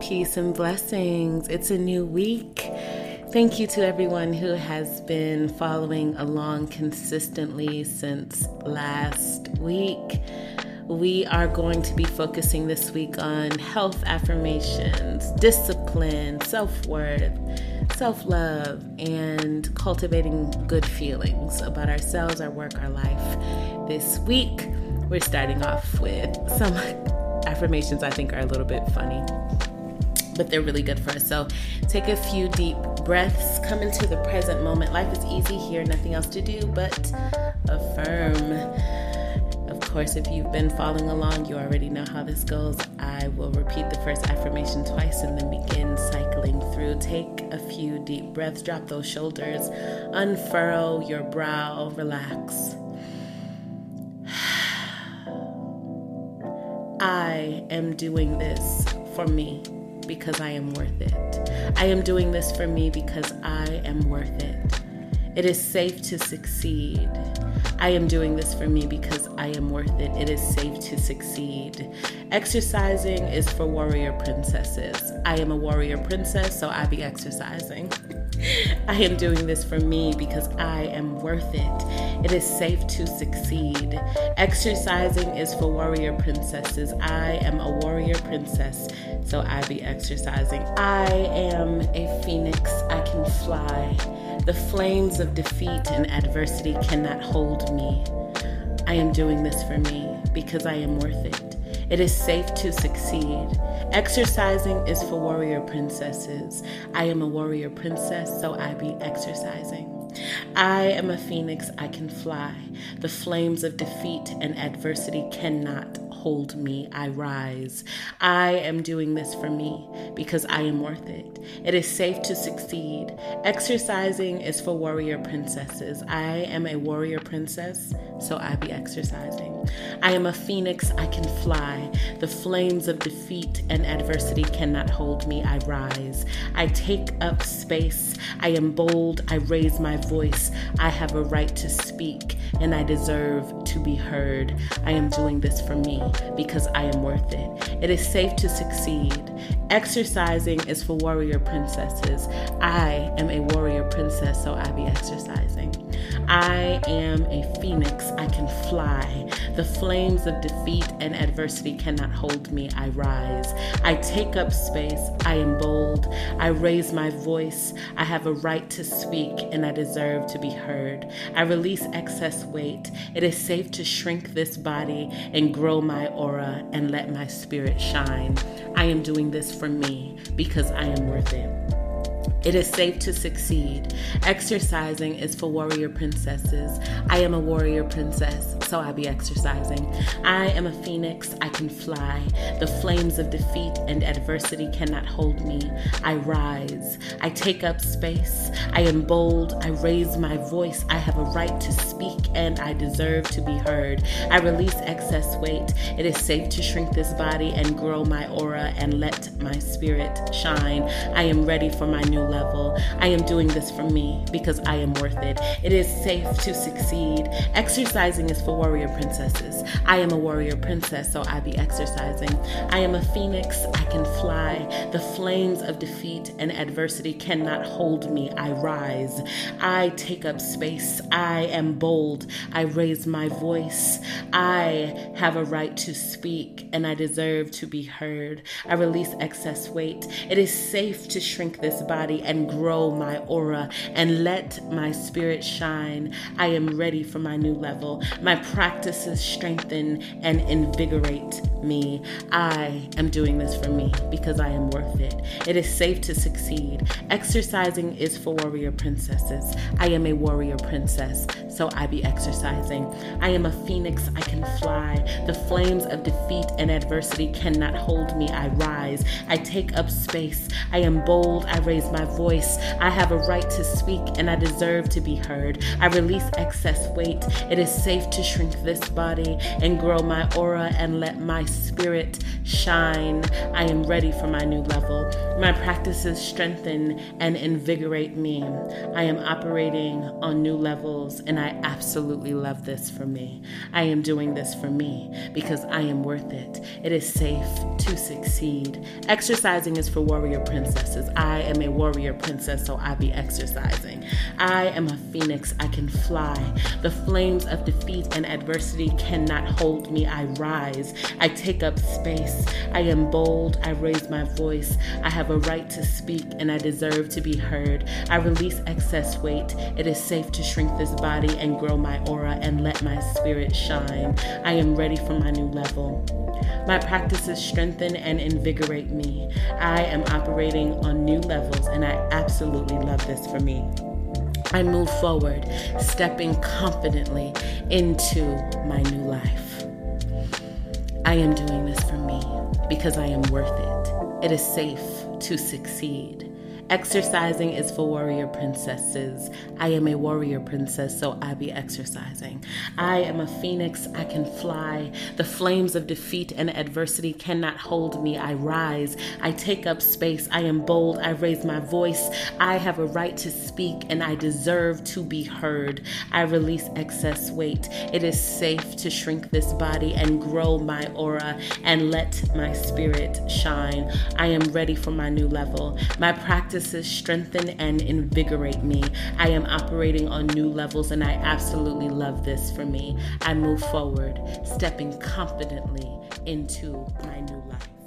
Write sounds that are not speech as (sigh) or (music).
Peace and blessings. It's a new week. Thank you to everyone who has been following along consistently since last week. We are going to be focusing this week on health affirmations, discipline, self worth, self love, and cultivating good feelings about ourselves, our work, our life. This week, we're starting off with some (laughs) affirmations I think are a little bit funny, but they're really good for us. So take a few deep breaths, come into the present moment. Life is easy here, nothing else to do but affirm. Of course, if you've been following along, you already know how this goes. I will repeat the first affirmation twice and then begin cycling through. Take a few deep breaths, drop those shoulders, unfurrow your brow, relax. (sighs) I am doing this for me because I am worth it. I am doing this for me because I am worth it. It is safe to succeed. I am doing this for me because I am worth it. It is safe to succeed. Exercising is for warrior princesses. I am a warrior princess, so I be exercising. (laughs) I am doing this for me because I am worth it. It is safe to succeed. Exercising is for warrior princesses. I am a warrior princess, so I be exercising. I am a phoenix. I can fly. The flames of defeat and adversity cannot hold me. I am doing this for me because I am worth it. It is safe to succeed. Exercising is for warrior princesses. I am a warrior princess, so I be exercising. I am a phoenix, I can fly. The flames of defeat and adversity cannot hold me. I rise. I am doing this for me because I am worth it. It is safe to succeed. Exercising is for warrior princesses. I am a warrior princess, so I be exercising. I am a phoenix, I can fly. The flames of defeat and adversity cannot hold me. I rise. I take up space. I am bold. I raise my voice. I have a right to speak, and I deserve to be heard. I am doing this for me because I am worth it. It is safe to succeed. Exercising is for warrior princesses. I am a warrior princess, so I be exercising. I am a phoenix. I can fly. The flames of defeat and adversity cannot hold me. I rise. I take up space. I am bold. I raise my voice. I have a right to speak and I deserve to be heard. I release excess weight. It is safe to shrink this body and grow my aura and let my spirit shine. I am doing this for me because I am worth it. It is safe to succeed. Exercising is for warrior princesses. I am a warrior princess, so I be exercising. I am a phoenix, I can fly. The flames of defeat and adversity cannot hold me. I rise. I take up space. I am bold. I raise my voice. I have a right to speak and I deserve to be heard. I release excess weight. It is safe to shrink this body and grow my aura and let my spirit shine. I am ready for my new level. I am doing this for me because I am worth it. It is safe to succeed. Exercising is for warrior princesses. I am a warrior princess, so I be exercising. I am a phoenix. I can fly. The flames of defeat and adversity cannot hold me. I rise. I take up space. I am bold. I raise my voice. I have a right to speak and I deserve to be heard. I release excess weight. It is safe to shrink this body and grow my aura and let my spirit shine. I am ready for my new level. My practices strengthen and invigorate me. I am doing this for me because I am worth it. It is safe to succeed. Exercising is for warrior princesses. I am a warrior princess, so I be exercising. I am a phoenix, I can fly. The flames of defeat and adversity cannot hold me. I rise. I take up space. I am bold. I raise my voice. I have a right to speak and I deserve to be heard. I release excess weight. It is safe to shrink this body and grow my aura and let my spirit shine. I am ready for my new level. My practices strengthen and invigorate me. I am operating on new levels and I I absolutely love this for me. I am doing this for me because I am worth it. It is safe to succeed. Exercising is for warrior princesses. I am a warrior princess, so I be exercising. I am a phoenix. I can fly. The flames of defeat and adversity cannot hold me. I rise. I take up space. I am bold. I raise my voice. I have a right to speak and I deserve to be heard. I release excess weight. It is safe to shrink this body and grow my aura and let my spirit shine. I am ready for my new level. My practices strengthen and invigorate me. I am operating on new levels and I absolutely love this for me. I move forward, stepping confidently into my new life. I am doing this for me because I am worth it. It is safe to succeed. Exercising is for warrior princesses. I am a warrior princess, so I be exercising. I am a phoenix, I can fly. The flames of defeat and adversity cannot hold me. I rise, I take up space. I am bold, I raise my voice. I have a right to speak, and I deserve to be heard. I release excess weight. It is safe to shrink this body and grow my aura and let my spirit shine. I am ready for my new level. My practice strengthen and invigorate me. I am operating on new levels, and I absolutely love this for me. I move forward, stepping confidently into my new life.